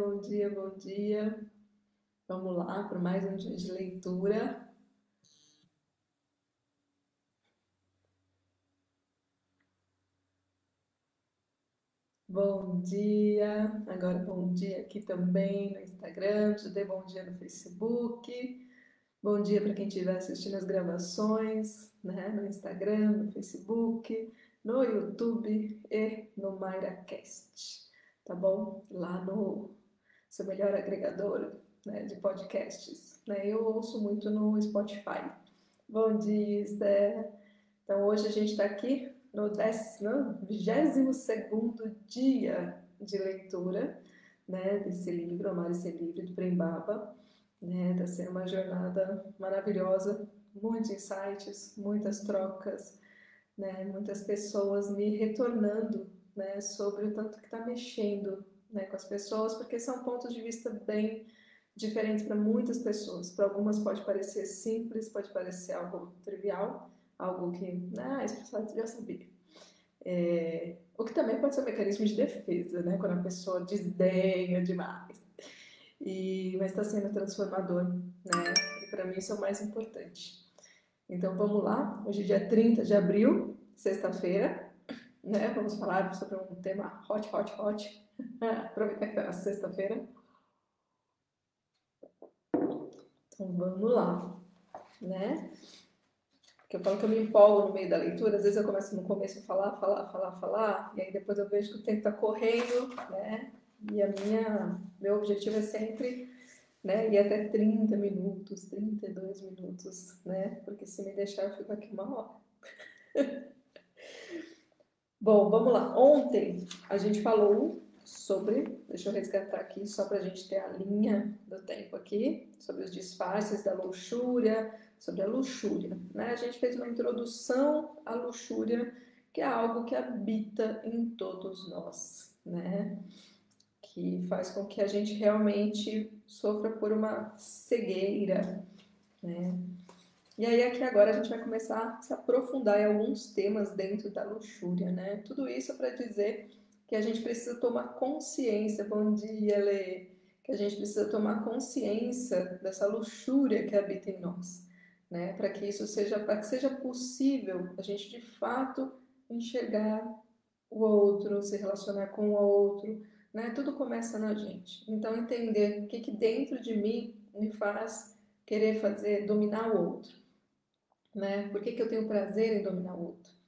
bom dia, bom dia. Vamos lá para mais um dia de leitura. Bom dia, agora bom dia aqui também no Instagram, já dei bom dia no Facebook. Bom dia para quem estiver assistindo as gravações, né, no Instagram, no Facebook, no YouTube e no MairaCast tá bom? Lá no seu melhor agregador né, de podcasts. Né? Eu ouço muito no Spotify. Bom dia, Zé. Então hoje a gente está aqui no 22 dia de leitura né, desse livro, Amar e Ser Livre, do Prembaba. Né? Está sendo uma jornada maravilhosa, muitos insights, muitas trocas, né? muitas pessoas me retornando né, sobre o tanto que está mexendo né, com as pessoas, porque são pontos de vista bem diferentes para muitas pessoas. Para algumas pode parecer simples, pode parecer algo trivial, algo que, ah, as pessoas já sabia. É, o que também pode ser um mecanismo de defesa, né, quando a pessoa desdenha demais. E, mas está sendo transformador, né? E para mim isso é o mais importante. Então vamos lá, hoje é dia 30 de abril, sexta-feira, né? Vamos falar sobre um tema hot, hot, hot. Aproveitar que é sexta-feira. Então vamos lá, né? Porque eu falo que eu me empolgo no meio da leitura, às vezes eu começo no começo a falar, falar, falar, falar, e aí depois eu vejo que o tempo está correndo, né? E a minha, meu objetivo é sempre né, ir até 30 minutos, 32 minutos, né? Porque se me deixar eu fico aqui uma hora. Bom, vamos lá. Ontem a gente falou sobre, deixa eu resgatar aqui só para a gente ter a linha do tempo aqui, sobre os disfarces da luxúria, sobre a luxúria. Né? A gente fez uma introdução à luxúria, que é algo que habita em todos nós, né? que faz com que a gente realmente sofra por uma cegueira, né? E aí aqui agora a gente vai começar a se aprofundar em alguns temas dentro da luxúria, né? Tudo isso para dizer que a gente precisa tomar consciência, bom dia, Lê, que a gente precisa tomar consciência dessa luxúria que habita em nós, né? Para que isso seja, para que seja possível a gente de fato enxergar o outro, se relacionar com o outro, né? Tudo começa na gente. Então entender o que que dentro de mim me faz querer fazer, dominar o outro. Né? Por que, que eu tenho prazer em dominar o outro?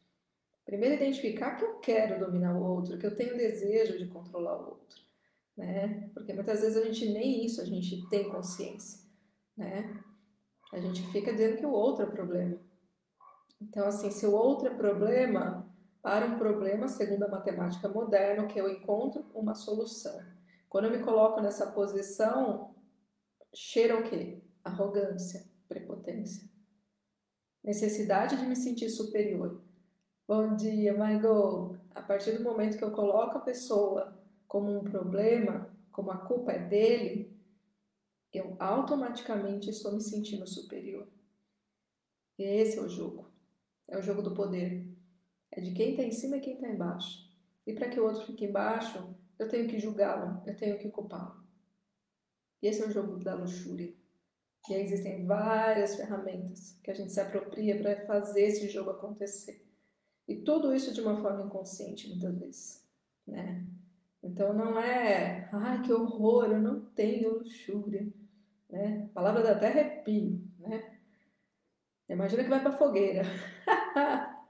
Primeiro, identificar que eu quero dominar o outro, que eu tenho desejo de controlar o outro. Né? Porque muitas vezes a gente nem isso a gente tem consciência. Né? A gente fica dizendo que o outro é problema. Então, assim, se o outro é problema, para um problema, segundo a matemática moderna, que eu encontro uma solução. Quando eu me coloco nessa posição, cheira o quê? Arrogância, prepotência necessidade de me sentir superior. Bom dia, Margot. A partir do momento que eu coloco a pessoa como um problema, como a culpa é dele, eu automaticamente estou me sentindo superior. E esse é o jogo. É o jogo do poder. É de quem está em cima e quem está embaixo. E para que o outro fique embaixo, eu tenho que julgá-lo, eu tenho que culpá-lo. E esse é o jogo da luxúria. E aí existem várias ferramentas que a gente se apropria para fazer esse jogo acontecer. E tudo isso de uma forma inconsciente, muitas vezes, né? Então não é, ai que horror, eu não tenho luxúria, né? A palavra da terra é arrepio, né? Imagina que vai para fogueira.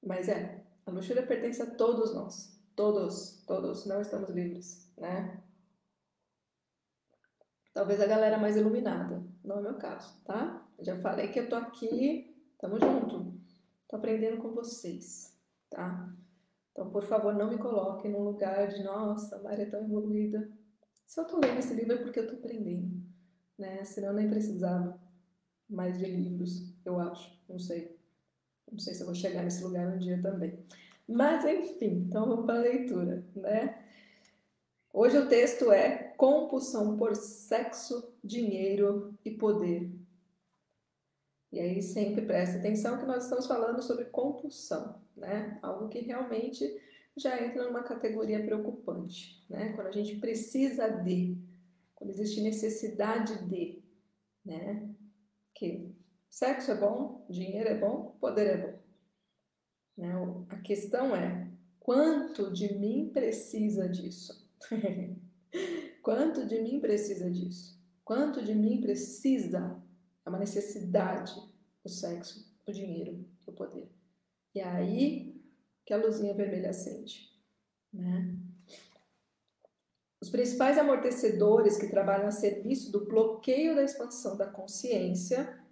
Mas é, a luxúria pertence a todos nós. Todos, todos não estamos livres, né? Talvez a galera mais iluminada. Não é o meu caso, tá? já falei que eu tô aqui, tamo junto. Tô aprendendo com vocês, tá? Então, por favor, não me coloquem num lugar de, nossa, a Maria é tão evoluída. Se eu tô lendo esse livro é porque eu tô aprendendo, né? Senão eu nem precisava mais de livros, eu acho. Não sei. Não sei se eu vou chegar nesse lugar um dia também. Mas, enfim, então vamos para a leitura, né? Hoje o texto é compulsão por sexo, dinheiro e poder. E aí sempre preste atenção que nós estamos falando sobre compulsão, né? Algo que realmente já entra numa categoria preocupante, né? Quando a gente precisa de, quando existe necessidade de, né? Que sexo é bom, dinheiro é bom, poder é bom. Né? A questão é quanto de mim precisa disso? quanto de mim precisa disso? Quanto de mim precisa? É uma necessidade o sexo, o dinheiro, o poder. E é aí que a luzinha vermelha acende. Né? Os principais amortecedores que trabalham a serviço do bloqueio da expansão da consciência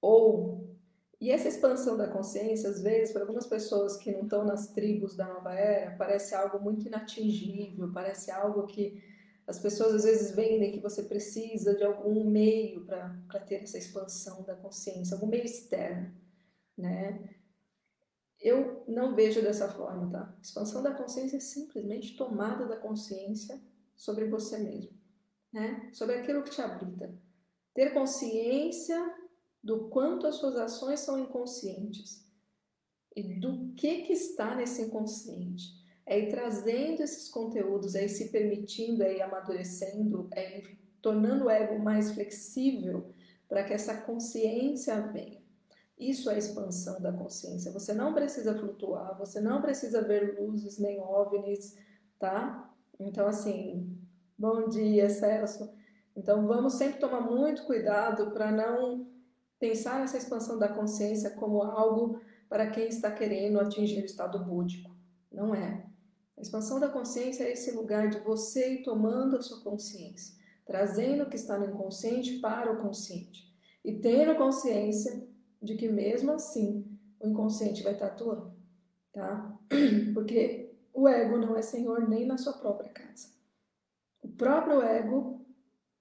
ou e essa expansão da consciência, às vezes, para algumas pessoas que não estão nas tribos da nova era, parece algo muito inatingível, parece algo que as pessoas às vezes vendem que você precisa de algum meio para ter essa expansão da consciência, algum meio externo, né? Eu não vejo dessa forma, tá? Expansão da consciência é simplesmente tomada da consciência sobre você mesmo, né? Sobre aquilo que te habita. Ter consciência do quanto as suas ações são inconscientes e do que que está nesse inconsciente. É ir trazendo esses conteúdos, é ir se permitindo, é ir amadurecendo, é ir tornando o ego mais flexível para que essa consciência venha. Isso é expansão da consciência. Você não precisa flutuar, você não precisa ver luzes nem ovnis, tá? Então, assim, bom dia, Celso. Então, vamos sempre tomar muito cuidado para não pensar nessa expansão da consciência como algo para quem está querendo atingir o estado búdico. Não é. A expansão da consciência é esse lugar de você ir tomando a sua consciência, trazendo o que está no inconsciente para o consciente e tendo consciência de que mesmo assim o inconsciente vai estar atuando, tá? Porque o ego não é senhor nem na sua própria casa. O próprio ego,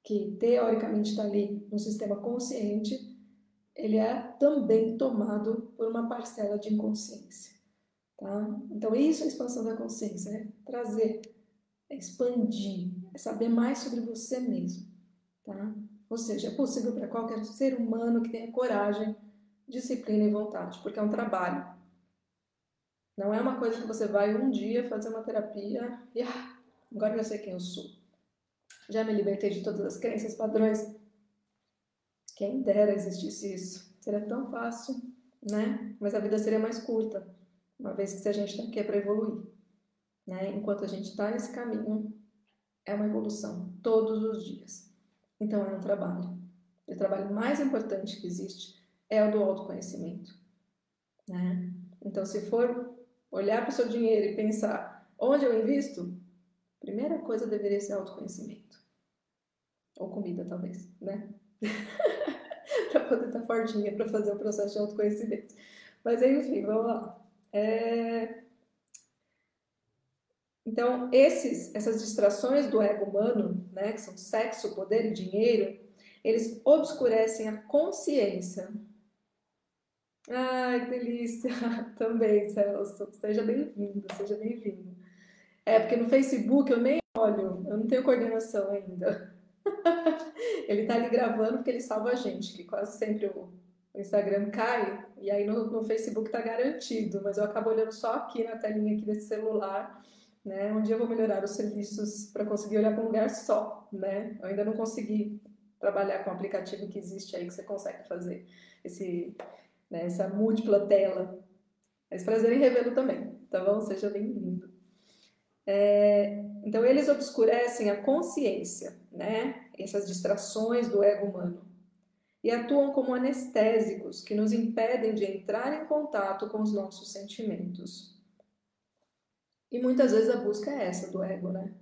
que teoricamente está ali no sistema consciente, ele é também tomado por uma parcela de inconsciência, tá? Então isso é expansão da consciência, é trazer, é expandir, é saber mais sobre você mesmo, tá? Ou seja, é possível para qualquer ser humano que tenha coragem disciplina e vontade, porque é um trabalho. Não é uma coisa que você vai um dia fazer uma terapia e ah, agora já sei quem eu sou. Já me libertei de todas as crenças, padrões. Quem dera existisse isso. Seria tão fácil, né? Mas a vida seria mais curta, uma vez que se a gente está aqui é para evoluir. Né? Enquanto a gente está nesse caminho, é uma evolução, todos os dias. Então é um trabalho. O trabalho mais importante que existe é o do autoconhecimento. Né? Então, se for olhar para o seu dinheiro e pensar onde eu invisto, a primeira coisa deveria ser autoconhecimento. Ou comida, talvez, né? para poder estar tá para fazer o processo de autoconhecimento. Mas enfim, vamos lá. É... Então, esses, essas distrações do ego humano, né, que são sexo, poder e dinheiro, eles obscurecem a consciência Ai, que delícia! Também, Celso. Seja bem-vindo, seja bem-vindo. É, porque no Facebook eu nem olho, eu não tenho coordenação ainda. ele tá ali gravando porque ele salva a gente, que quase sempre o, o Instagram cai, e aí no, no, Facebook tá garantido, mas eu acabo olhando só aqui na telinha aqui desse celular, né? Um dia eu vou melhorar os serviços para conseguir olhar para um lugar só, né? Eu ainda não consegui trabalhar com o aplicativo que existe aí que você consegue fazer esse né, essa múltipla tela. Mas prazer em revê-lo também, tá bom? Seja bem-vindo. É, então, eles obscurecem a consciência, né? Essas distrações do ego humano. E atuam como anestésicos que nos impedem de entrar em contato com os nossos sentimentos. E muitas vezes a busca é essa do ego, né?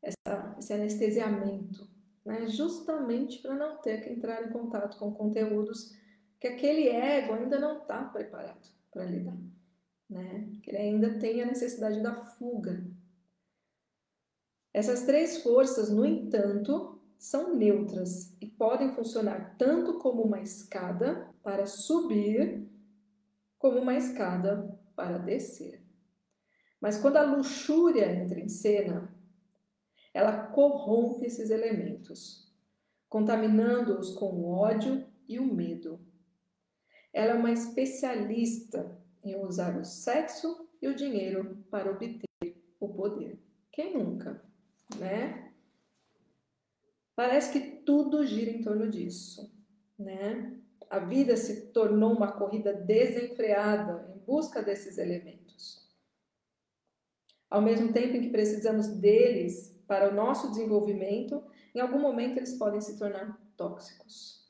Essa, esse anestesiamento, né? Justamente para não ter que entrar em contato com conteúdos que aquele ego ainda não está preparado para lidar, né? Que ele ainda tem a necessidade da fuga. Essas três forças, no entanto, são neutras e podem funcionar tanto como uma escada para subir, como uma escada para descer. Mas quando a luxúria entra em cena, ela corrompe esses elementos, contaminando-os com o ódio e o medo. Ela é uma especialista em usar o sexo e o dinheiro para obter o poder. Quem nunca, né? Parece que tudo gira em torno disso, né? A vida se tornou uma corrida desenfreada em busca desses elementos. Ao mesmo tempo em que precisamos deles para o nosso desenvolvimento, em algum momento eles podem se tornar tóxicos.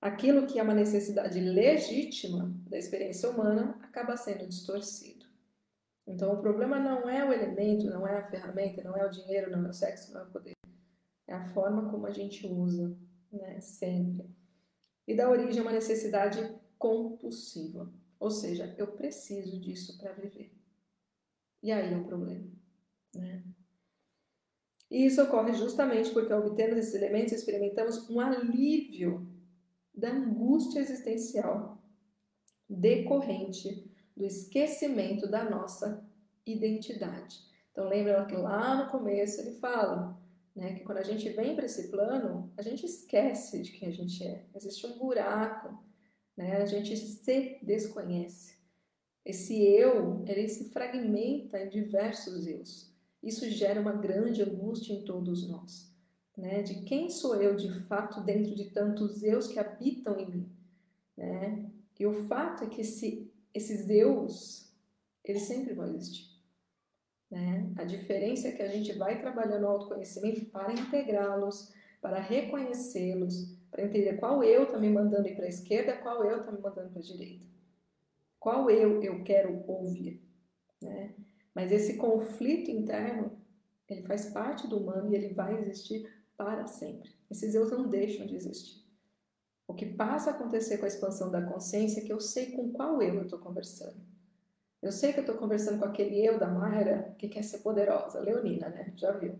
Aquilo que é uma necessidade legítima da experiência humana acaba sendo distorcido. Então, o problema não é o elemento, não é a ferramenta, não é o dinheiro, não é o sexo, não é o poder. É a forma como a gente usa, né? Sempre. E dá origem a uma necessidade compulsiva. Ou seja, eu preciso disso para viver. E aí é um problema, né? E isso ocorre justamente porque, obtendo esses elementos, experimentamos um alívio da angústia existencial decorrente do esquecimento da nossa identidade. Então, lembra que lá no começo ele fala né, que quando a gente vem para esse plano, a gente esquece de quem a gente é. Existe um buraco, né, a gente se desconhece. Esse eu, ele se fragmenta em diversos eus. Isso gera uma grande angústia em todos nós. Né, de quem sou eu de fato dentro de tantos eus que habitam em mim. Né? E o fato é que esse esses eus, eles sempre vão existir. Né? A diferença é que a gente vai trabalhando o autoconhecimento para integrá-los, para reconhecê-los, para entender qual eu está me mandando ir para a esquerda, qual eu está me mandando para a direita. Qual eu eu quero ouvir. Né? Mas esse conflito interno, ele faz parte do humano e ele vai existir para sempre. Esses eus não deixam de existir. O que passa a acontecer com a expansão da consciência é que eu sei com qual eu eu estou conversando. Eu sei que eu estou conversando com aquele eu da Mayra que quer ser poderosa, leonina, né? Já viu?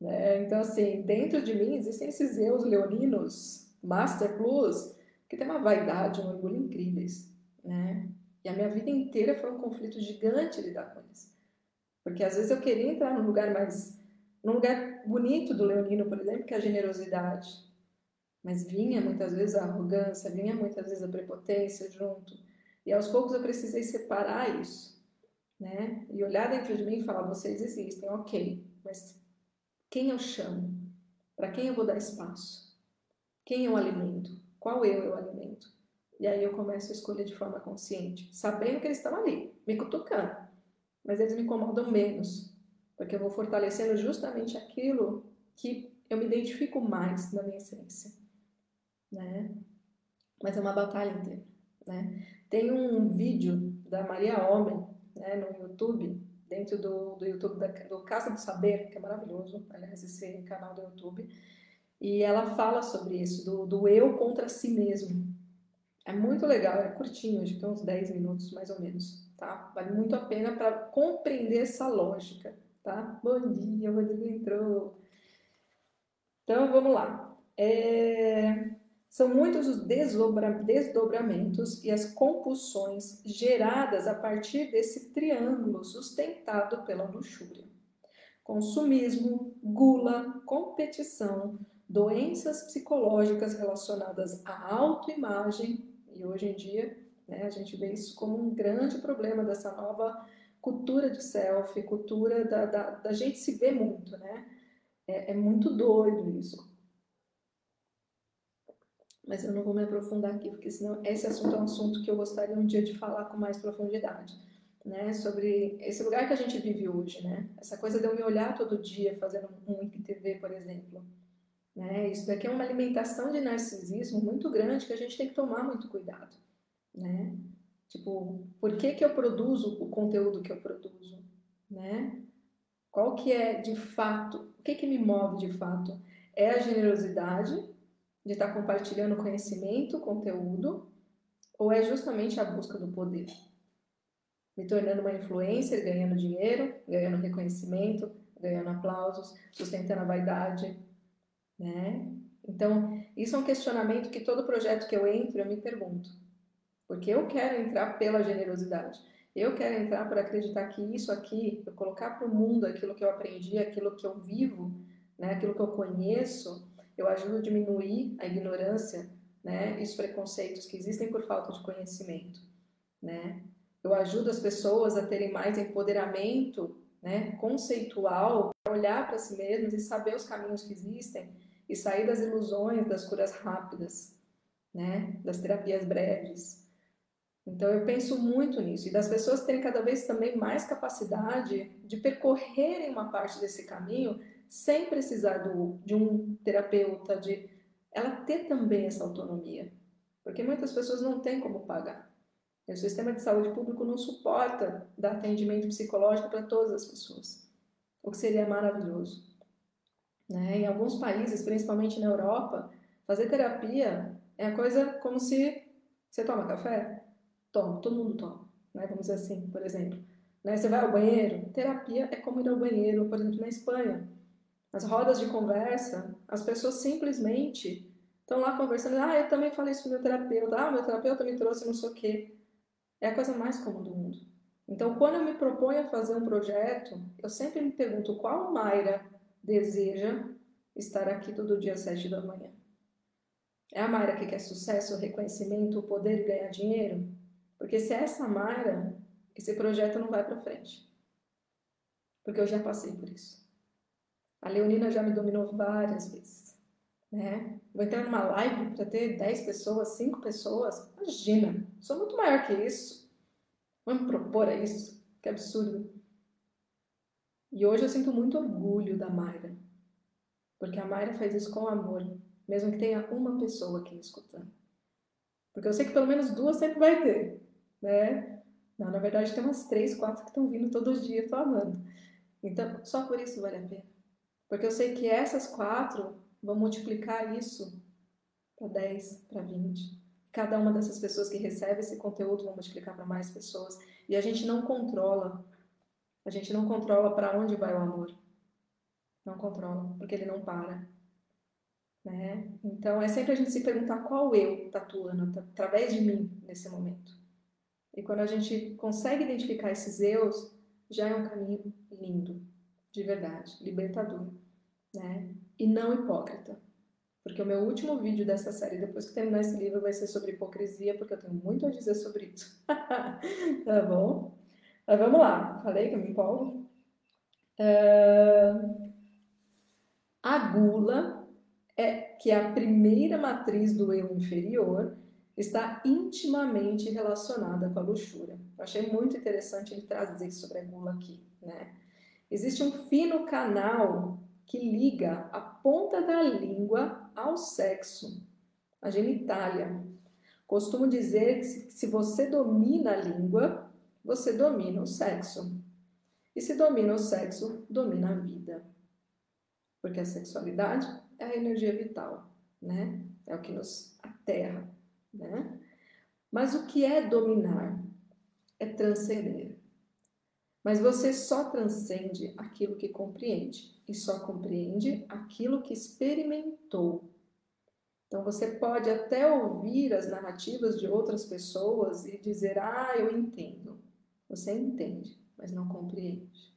Né? Então, assim, dentro de mim existem esses eus leoninos, Master Plus, que tem uma vaidade, um orgulho incríveis, né? E a minha vida inteira foi um conflito gigante lidar com isso. Porque às vezes eu queria entrar num lugar mais. num lugar bonito do leonino, por exemplo, que é a generosidade. Mas vinha muitas vezes a arrogância, vinha muitas vezes a prepotência junto. E aos poucos eu precisei separar isso, né? E olhar dentro de mim e falar: vocês existem, ok, mas quem eu chamo? Para quem eu vou dar espaço? Quem eu alimento? Qual eu eu alimento? E aí eu começo a escolher de forma consciente, sabendo que eles estão ali, me cutucando. Mas eles me incomodam menos, porque eu vou fortalecendo justamente aquilo que eu me identifico mais na minha essência né? Mas é uma batalha inteira, né? Tem um vídeo da Maria Homem, né, no YouTube, dentro do, do YouTube da, do Casa do Saber, que é maravilhoso, aliás, esse canal do YouTube, e ela fala sobre isso, do, do eu contra si mesmo. É muito legal, é curtinho, acho que tem uns 10 minutos mais ou menos, tá? Vale muito a pena para compreender essa lógica, tá? Bom dia, o Rodrigo entrou. Então, vamos lá. É... São muitos os desdobramentos e as compulsões geradas a partir desse triângulo sustentado pela luxúria. Consumismo, gula, competição, doenças psicológicas relacionadas à autoimagem, e hoje em dia né, a gente vê isso como um grande problema dessa nova cultura de selfie, cultura da, da, da gente se ver muito, né? É, é muito doido isso mas eu não vou me aprofundar aqui, porque senão esse assunto é um assunto que eu gostaria um dia de falar com mais profundidade, né? Sobre esse lugar que a gente vive hoje, né? Essa coisa de eu me olhar todo dia fazendo um IPTV, por exemplo. Né? Isso daqui é uma alimentação de narcisismo muito grande que a gente tem que tomar muito cuidado, né? Tipo, por que que eu produzo o conteúdo que eu produzo, né? Qual que é de fato, o que que me move de fato? É a generosidade de estar compartilhando conhecimento, conteúdo, ou é justamente a busca do poder? Me tornando uma influencer, ganhando dinheiro, ganhando reconhecimento, ganhando aplausos, sustentando a vaidade, né? Então, isso é um questionamento que todo projeto que eu entro eu me pergunto. Porque eu quero entrar pela generosidade. Eu quero entrar para acreditar que isso aqui, eu colocar para o mundo aquilo que eu aprendi, aquilo que eu vivo, né, aquilo que eu conheço, eu ajudo a diminuir a ignorância né, e os preconceitos que existem por falta de conhecimento. Né? Eu ajudo as pessoas a terem mais empoderamento né, conceitual, olhar para si mesmos e saber os caminhos que existem e sair das ilusões das curas rápidas, né, das terapias breves. Então eu penso muito nisso e das pessoas terem cada vez também mais capacidade de percorrerem uma parte desse caminho sem precisar do, de um terapeuta, de ela ter também essa autonomia, porque muitas pessoas não têm como pagar. O sistema de saúde público não suporta dar atendimento psicológico para todas as pessoas, o que seria maravilhoso. Né? Em alguns países, principalmente na Europa, fazer terapia é a coisa como se você toma café, toma, todo mundo toma, né? vamos dizer assim, por exemplo. Né? Você vai ao banheiro, terapia é como ir ao banheiro, por exemplo, na Espanha. As rodas de conversa, as pessoas simplesmente estão lá conversando, ah, eu também falei isso com meu terapeuta, ah, meu terapeuta me trouxe não sei o quê. É a coisa mais comum do mundo. Então, quando eu me proponho a fazer um projeto, eu sempre me pergunto qual Mayra deseja estar aqui todo dia às sete da manhã. É a Mayra que quer sucesso, reconhecimento, poder e ganhar dinheiro? Porque se é essa Mayra, esse projeto não vai para frente. Porque eu já passei por isso. A Leonina já me dominou várias vezes. Né? Vou entrar numa live para ter 10 pessoas, 5 pessoas. Imagina, sou muito maior que isso. Vamos propor a isso? Que absurdo. E hoje eu sinto muito orgulho da Mayra. Porque a Mayra faz isso com amor, mesmo que tenha uma pessoa aqui me escutando. Porque eu sei que pelo menos duas sempre vai ter, né? Não, na verdade tem umas três, quatro que estão vindo todos os dias, tô amando. Então, só por isso vale a pena. Porque eu sei que essas quatro vão multiplicar isso para 10, para 20. Cada uma dessas pessoas que recebe esse conteúdo vão multiplicar para mais pessoas. E a gente não controla. A gente não controla para onde vai o amor. Não controla, porque ele não para. Né? Então é sempre a gente se perguntar qual eu está atuando através de mim nesse momento. E quando a gente consegue identificar esses eus, já é um caminho lindo, de verdade, libertador, né? E não hipócrita. Porque o meu último vídeo dessa série, depois que terminar esse livro, vai ser sobre hipocrisia, porque eu tenho muito a dizer sobre isso. tá bom? Mas vamos lá. Falei que eu me empolgo. Uh... A gula, é, que é a primeira matriz do eu inferior, está intimamente relacionada com a luxúria. Eu achei muito interessante ele trazer sobre a gula aqui. Né? Existe um fino canal que liga a ponta da língua ao sexo, a genitália. Costumo dizer que se você domina a língua, você domina o sexo. E se domina o sexo, domina a vida. Porque a sexualidade é a energia vital, né? É o que nos aterra, né? Mas o que é dominar? É transcender. Mas você só transcende aquilo que compreende e só compreende aquilo que experimentou. Então você pode até ouvir as narrativas de outras pessoas e dizer: "Ah, eu entendo". Você entende, mas não compreende.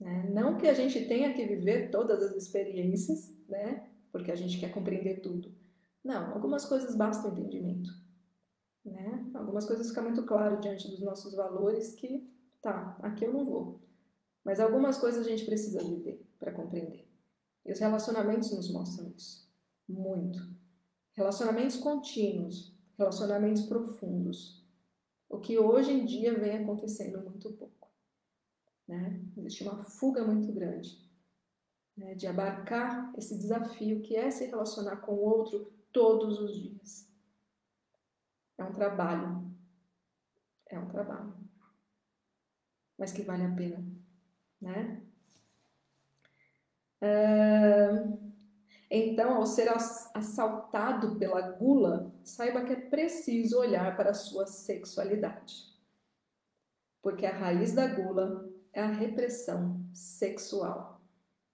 Né? Não que a gente tenha que viver todas as experiências, né? Porque a gente quer compreender tudo. Não, algumas coisas bastam entendimento. Né? Algumas coisas ficam muito claro diante dos nossos valores que Tá, aqui eu não vou. Mas algumas coisas a gente precisa viver para compreender. E os relacionamentos nos mostram isso. Muito. Relacionamentos contínuos, relacionamentos profundos. O que hoje em dia vem acontecendo muito pouco. Né? Existe uma fuga muito grande né? de abarcar esse desafio que é se relacionar com o outro todos os dias. É um trabalho. É um trabalho mas que vale a pena, né? Então, ao ser assaltado pela gula, saiba que é preciso olhar para a sua sexualidade. Porque a raiz da gula é a repressão sexual.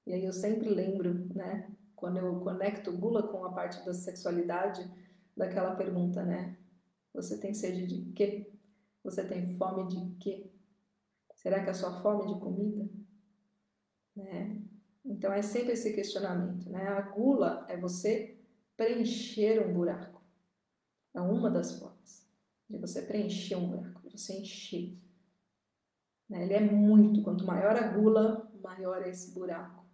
E aí eu sempre lembro, né, quando eu conecto gula com a parte da sexualidade, daquela pergunta, né? Você tem sede de quê? Você tem fome de quê? Será que é só fome de comida? Né? Então é sempre esse questionamento. Né? A gula é você preencher um buraco. É uma das formas de você preencher um buraco, de você encher. Né? Ele é muito. Quanto maior a gula, maior é esse buraco,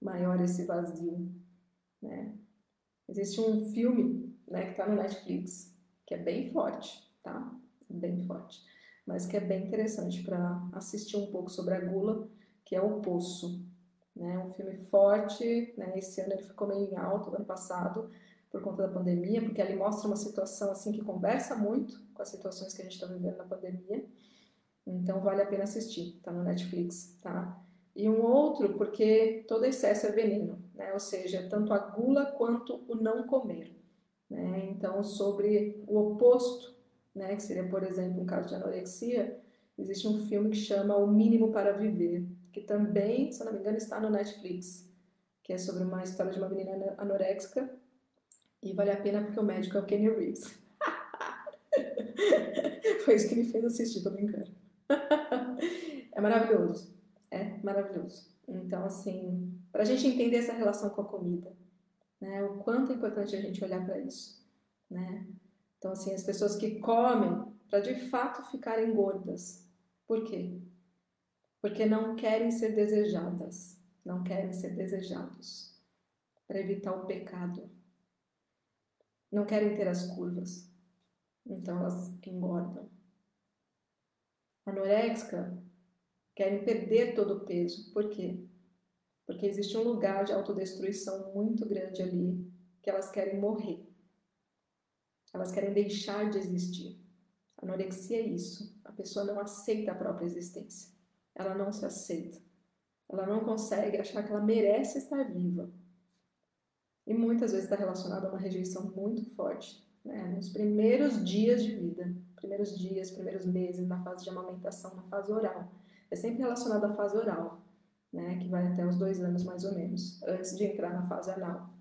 maior é esse vazio. Né? Existe um filme né, que está no Netflix que é bem forte, tá? Bem forte, mas que é bem interessante para assistir um pouco sobre a gula, que é o Poço. Né? Um filme forte, né? esse ano ele ficou meio em alto, ano passado, por conta da pandemia, porque ele mostra uma situação assim que conversa muito com as situações que a gente está vivendo na pandemia. Então vale a pena assistir, tá no Netflix, tá? E um outro, porque todo excesso é veneno, né? Ou seja, tanto a gula quanto o não comer, né? Então sobre o oposto, né? Que seria, por exemplo, um caso de anorexia, existe um filme que chama O Mínimo para Viver, que também, se não me engano, está no Netflix, que é sobre uma história de uma menina anoréxica e vale a pena porque o médico é o Kenny Reeves. Foi isso que me fez assistir, tô brincando. é maravilhoso. É maravilhoso. Então, assim, para a gente entender essa relação com a comida, né? O quanto é importante a gente olhar para isso, né? Então, assim, as pessoas que comem para de fato ficarem gordas. Por quê? Porque não querem ser desejadas, não querem ser desejados, para evitar o pecado não querem ter as curvas, então elas engordam. Anoréxica querem perder todo o peso, por quê? Porque existe um lugar de autodestruição muito grande ali que elas querem morrer. Elas querem deixar de existir. Anorexia é isso. A pessoa não aceita a própria existência. Ela não se aceita. Ela não consegue achar que ela merece estar viva. E muitas vezes está relacionado a uma rejeição muito forte, né? nos primeiros dias de vida, primeiros dias, primeiros meses, na fase de amamentação, na fase oral. É sempre relacionado à fase oral, né? que vai até os dois anos mais ou menos, antes de entrar na fase anal.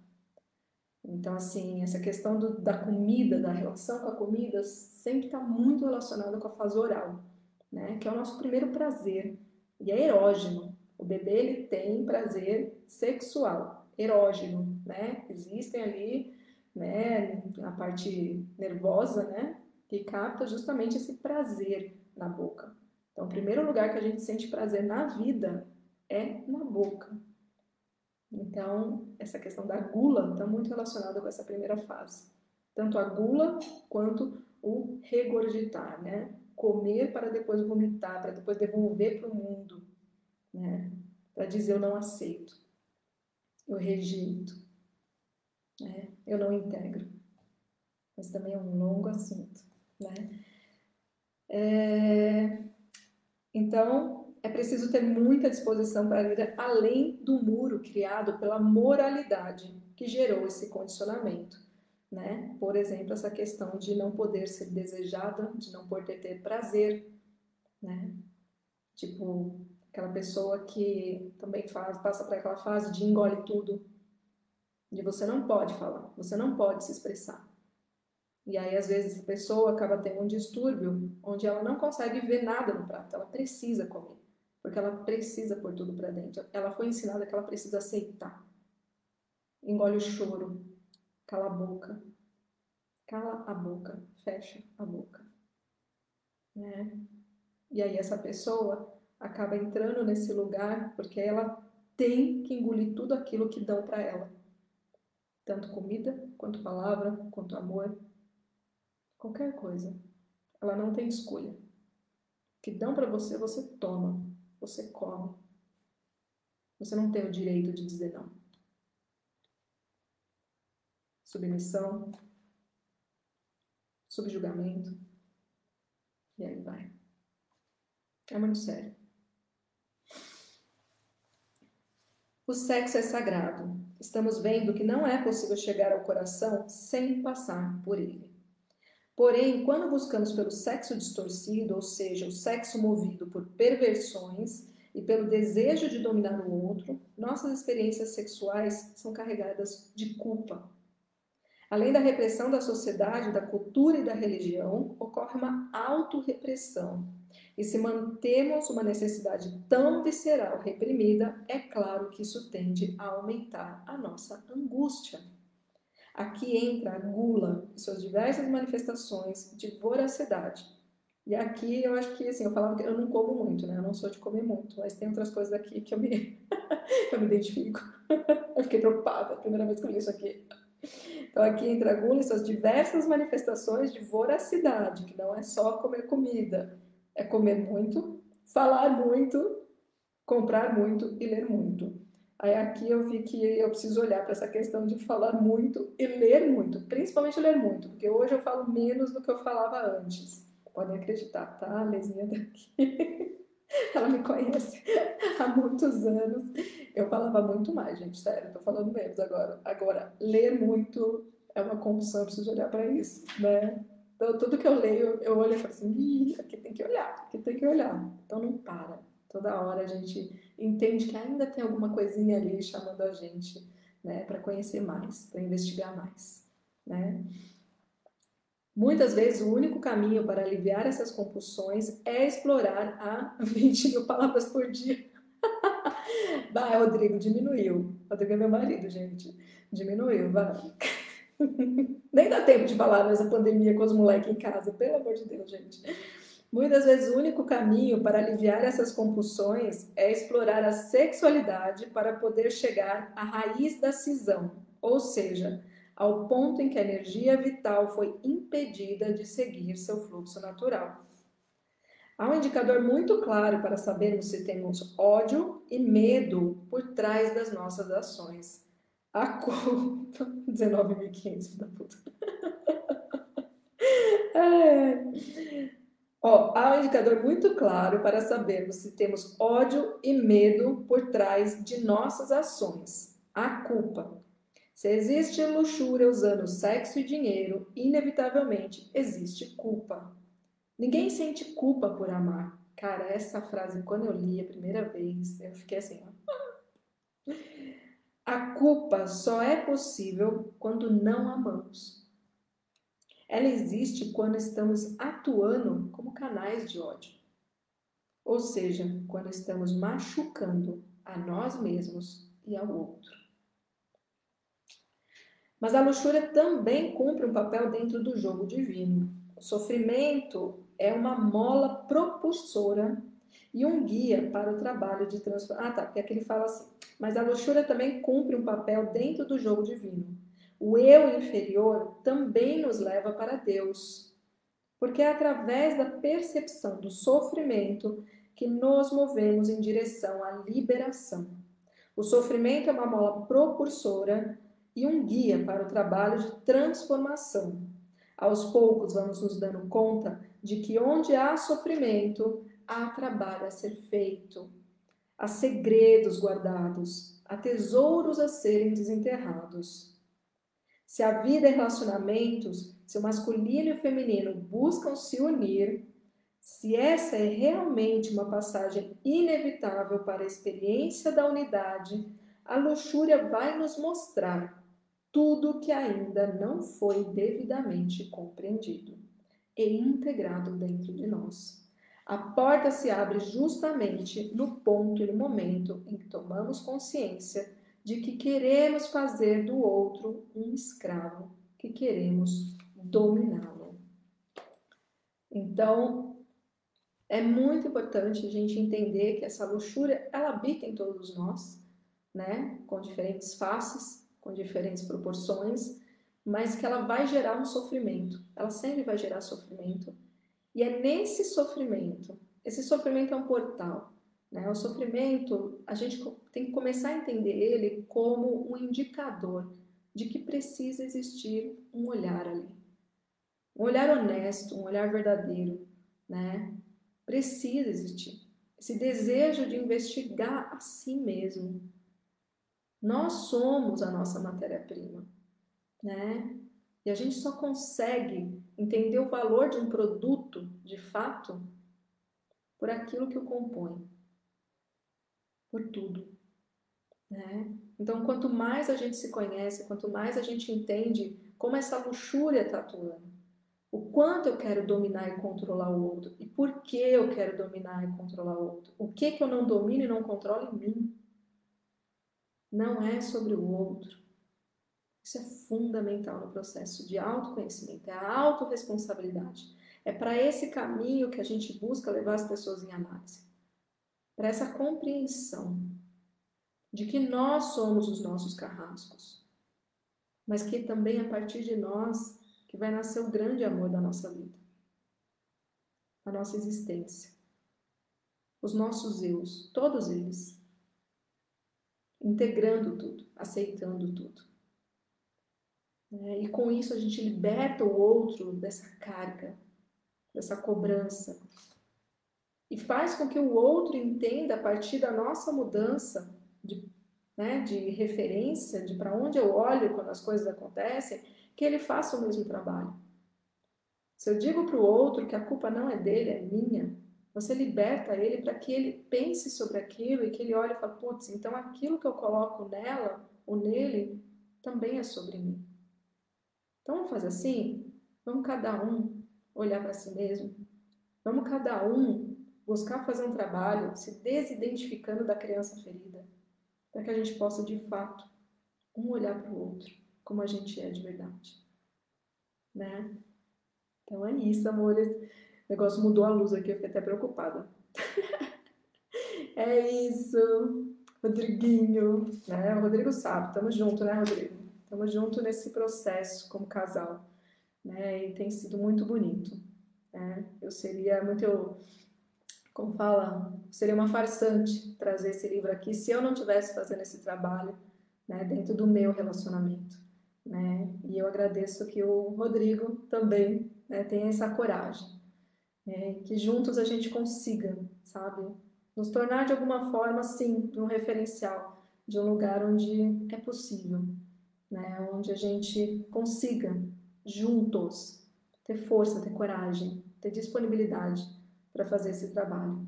Então, assim, essa questão do, da comida, da relação com a comida, sempre está muito relacionada com a fase oral, né? que é o nosso primeiro prazer, e é erógeno. O bebê ele tem prazer sexual, erógeno, né? Existem ali, né, a parte nervosa, né, que capta justamente esse prazer na boca. Então, o primeiro lugar que a gente sente prazer na vida é na boca. Então, essa questão da gula está muito relacionada com essa primeira fase. Tanto a gula quanto o regurgitar, né? Comer para depois vomitar, para depois devolver para o mundo, né? Para dizer eu não aceito eu rejeito, né? eu não integro. Mas também é um longo assunto. Né? É... Então, é preciso ter muita disposição para ir além do muro criado pela moralidade que gerou esse condicionamento. Né? Por exemplo, essa questão de não poder ser desejada, de não poder ter prazer, né? Tipo, aquela pessoa que também faz, passa por aquela fase de engole tudo, de você não pode falar, você não pode se expressar. E aí, às vezes, a pessoa acaba tendo um distúrbio onde ela não consegue ver nada no prato, ela precisa comer, porque ela precisa pôr tudo para dentro. Ela foi ensinada que ela precisa aceitar. Engole o choro, cala a boca, cala a boca, fecha a boca. Né? E aí, essa pessoa acaba entrando nesse lugar porque ela tem que engolir tudo aquilo que dão para ela. Tanto comida, quanto palavra, quanto amor, qualquer coisa. Ela não tem escolha. O que dão para você, você toma, você come. Você não tem o direito de dizer não. Submissão, subjugamento, e aí vai. É muito sério. O sexo é sagrado. Estamos vendo que não é possível chegar ao coração sem passar por ele. Porém, quando buscamos pelo sexo distorcido, ou seja, o sexo movido por perversões e pelo desejo de dominar o outro, nossas experiências sexuais são carregadas de culpa. Além da repressão da sociedade, da cultura e da religião, ocorre uma autorrepressão, e se mantemos uma necessidade tão visceral reprimida, é claro que isso tende a aumentar a nossa angústia. Aqui entra a gula e suas diversas manifestações de voracidade, E aqui eu acho que, assim, eu falava que eu não como muito, né? Eu não sou de comer muito, mas tem outras coisas aqui que eu me, eu me identifico. eu fiquei preocupada, a primeira vez que eu li isso aqui. Então, aqui entra Gula suas diversas manifestações de voracidade, que não é só comer comida, é comer muito, falar muito, comprar muito e ler muito. Aí aqui eu vi que eu preciso olhar para essa questão de falar muito e ler muito, principalmente ler muito, porque hoje eu falo menos do que eu falava antes. Podem acreditar, tá? A Lesinha daqui. Ela me conhece há muitos anos. Eu falava muito mais, gente, sério, tô falando menos agora. Agora, ler muito é uma compulsão, eu preciso olhar para isso, né? Então, tudo que eu leio, eu olho e falo assim, Ih, aqui tem que olhar, aqui tem que olhar. Então, não para. Toda hora a gente entende que ainda tem alguma coisinha ali chamando a gente, né, para conhecer mais, para investigar mais, né? Muitas vezes o único caminho para aliviar essas compulsões é explorar a 20 mil palavras por dia. vai, Rodrigo, diminuiu. Rodrigo é meu marido, gente. Diminuiu, vai. Nem dá tempo de falar nessa pandemia com os moleques em casa, pelo amor de Deus, gente. Muitas vezes o único caminho para aliviar essas compulsões é explorar a sexualidade para poder chegar à raiz da cisão, ou seja, ao ponto em que a energia vital foi impedida de seguir seu fluxo natural. Há um indicador muito claro para sabermos se temos ódio e medo por trás das nossas ações. A culpa. 19.500, da puta. É. Ó, há um indicador muito claro para sabermos se temos ódio e medo por trás de nossas ações. A culpa. Se existe luxúria usando sexo e dinheiro, inevitavelmente existe culpa. Ninguém sente culpa por amar. Cara, essa frase, quando eu li a primeira vez, eu fiquei assim. Ó. A culpa só é possível quando não amamos. Ela existe quando estamos atuando como canais de ódio. Ou seja, quando estamos machucando a nós mesmos e ao outro. Mas a luxúria também cumpre um papel dentro do jogo divino. O sofrimento é uma mola propulsora e um guia para o trabalho de transformação. Ah, tá, porque aqui ele fala assim. Mas a luxúria também cumpre um papel dentro do jogo divino. O eu inferior também nos leva para Deus, porque é através da percepção do sofrimento que nos movemos em direção à liberação. O sofrimento é uma mola propulsora e um guia para o trabalho de transformação. Aos poucos vamos nos dando conta de que onde há sofrimento, há trabalho a ser feito, há segredos guardados, há tesouros a serem desenterrados. Se a vida é relacionamentos, se o masculino e o feminino buscam se unir, se essa é realmente uma passagem inevitável para a experiência da unidade, a luxúria vai nos mostrar tudo que ainda não foi devidamente compreendido e integrado dentro de nós. A porta se abre justamente no ponto e no momento em que tomamos consciência de que queremos fazer do outro um escravo, que queremos dominá-lo. Então, é muito importante a gente entender que essa luxúria, ela habita em todos nós, né? Com diferentes faces, com diferentes proporções, mas que ela vai gerar um sofrimento. Ela sempre vai gerar sofrimento. E é nesse sofrimento, esse sofrimento é um portal né? O sofrimento, a gente tem que começar a entender ele como um indicador de que precisa existir um olhar ali. Um olhar honesto, um olhar verdadeiro, né? Precisa existir. Esse desejo de investigar a si mesmo. Nós somos a nossa matéria-prima, né? E a gente só consegue entender o valor de um produto, de fato, por aquilo que o compõe por tudo. Né? Então, quanto mais a gente se conhece, quanto mais a gente entende como essa luxúria está atuando, o quanto eu quero dominar e controlar o outro, e por que eu quero dominar e controlar o outro, o que, que eu não domino e não controlo em mim. Não é sobre o outro. Isso é fundamental no processo de autoconhecimento, é a autorresponsabilidade. É para esse caminho que a gente busca levar as pessoas em análise. Para essa compreensão de que nós somos os nossos carrascos, mas que também a partir de nós que vai nascer o grande amor da nossa vida, a nossa existência, os nossos eus, todos eles, integrando tudo, aceitando tudo. É, e com isso a gente liberta o outro dessa carga, dessa cobrança. E faz com que o outro entenda, a partir da nossa mudança de, né, de referência, de para onde eu olho quando as coisas acontecem, que ele faça o mesmo trabalho. Se eu digo para o outro que a culpa não é dele, é minha, você liberta ele para que ele pense sobre aquilo e que ele olhe e fale, putz, então aquilo que eu coloco nela ou nele também é sobre mim. Então vamos fazer assim? Vamos cada um olhar para si mesmo. Vamos cada um buscar fazer um trabalho se desidentificando da criança ferida, para que a gente possa de fato um olhar para o outro como a gente é de verdade, né? Então é isso, amores. O negócio mudou a luz aqui, eu fiquei até preocupada. é isso, Rodriguinho, né? O Rodrigo sabe, tamo junto, né, Rodrigo? Estamos juntos nesse processo como casal, né? E tem sido muito bonito. Né? Eu seria muito, como fala, seria uma farsante trazer esse livro aqui se eu não tivesse fazendo esse trabalho, né? Dentro do meu relacionamento, né? E eu agradeço que o Rodrigo também né, tenha essa coragem, né? que juntos a gente consiga, sabe, nos tornar de alguma forma, sim, um referencial de um lugar onde é possível, né? onde a gente consiga, juntos, ter força, ter coragem, ter disponibilidade para fazer esse trabalho.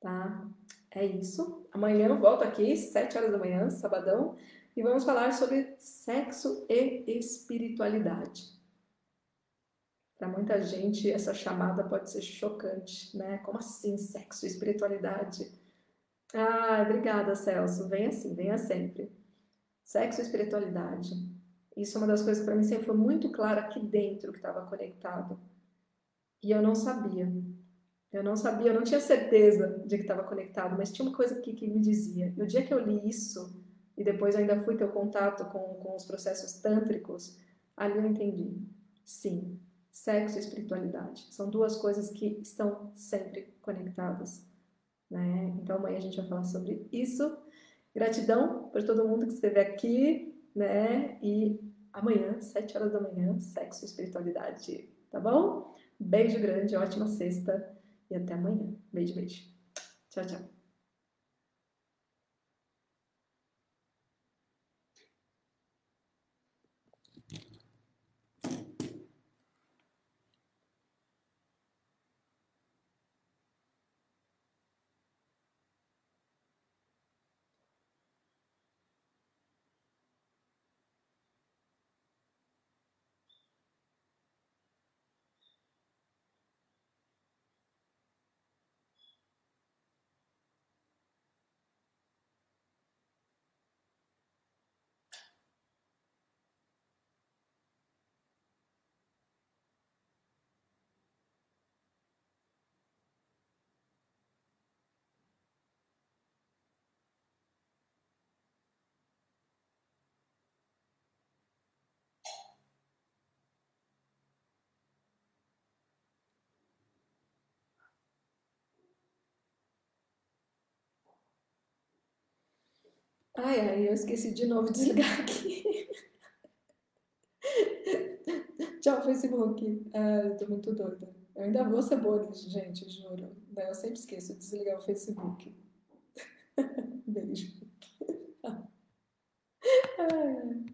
Tá? É isso. Amanhã eu volto aqui, 7 horas da manhã, sabadão, e vamos falar sobre sexo e espiritualidade. Para muita gente, essa chamada pode ser chocante, né? Como assim, sexo e espiritualidade? Ah, obrigada, Celso. Venha assim, venha sempre. Sexo e espiritualidade. Isso é uma das coisas que para mim sempre foi muito claro aqui dentro que estava conectado. E eu não sabia. Eu não sabia, eu não tinha certeza de que estava conectado, mas tinha uma coisa aqui que me dizia. No dia que eu li isso, e depois ainda fui ter contato com, com os processos tântricos, ali eu entendi. Sim, sexo e espiritualidade são duas coisas que estão sempre conectadas. Né? Então amanhã a gente vai falar sobre isso. Gratidão por todo mundo que esteve aqui, né? E amanhã, sete horas da manhã, sexo e espiritualidade, tá bom? Beijo grande, ótima sexta e até amanhã. Beijo, beijo. Tchau, tchau. Ai, ai, eu esqueci de novo de desligar aqui. Tchau, Facebook. Ah, eu tô muito doida. Eu ainda vou ser boa gente, juro. Né, eu sempre esqueço de desligar o Facebook. Beijo. ai.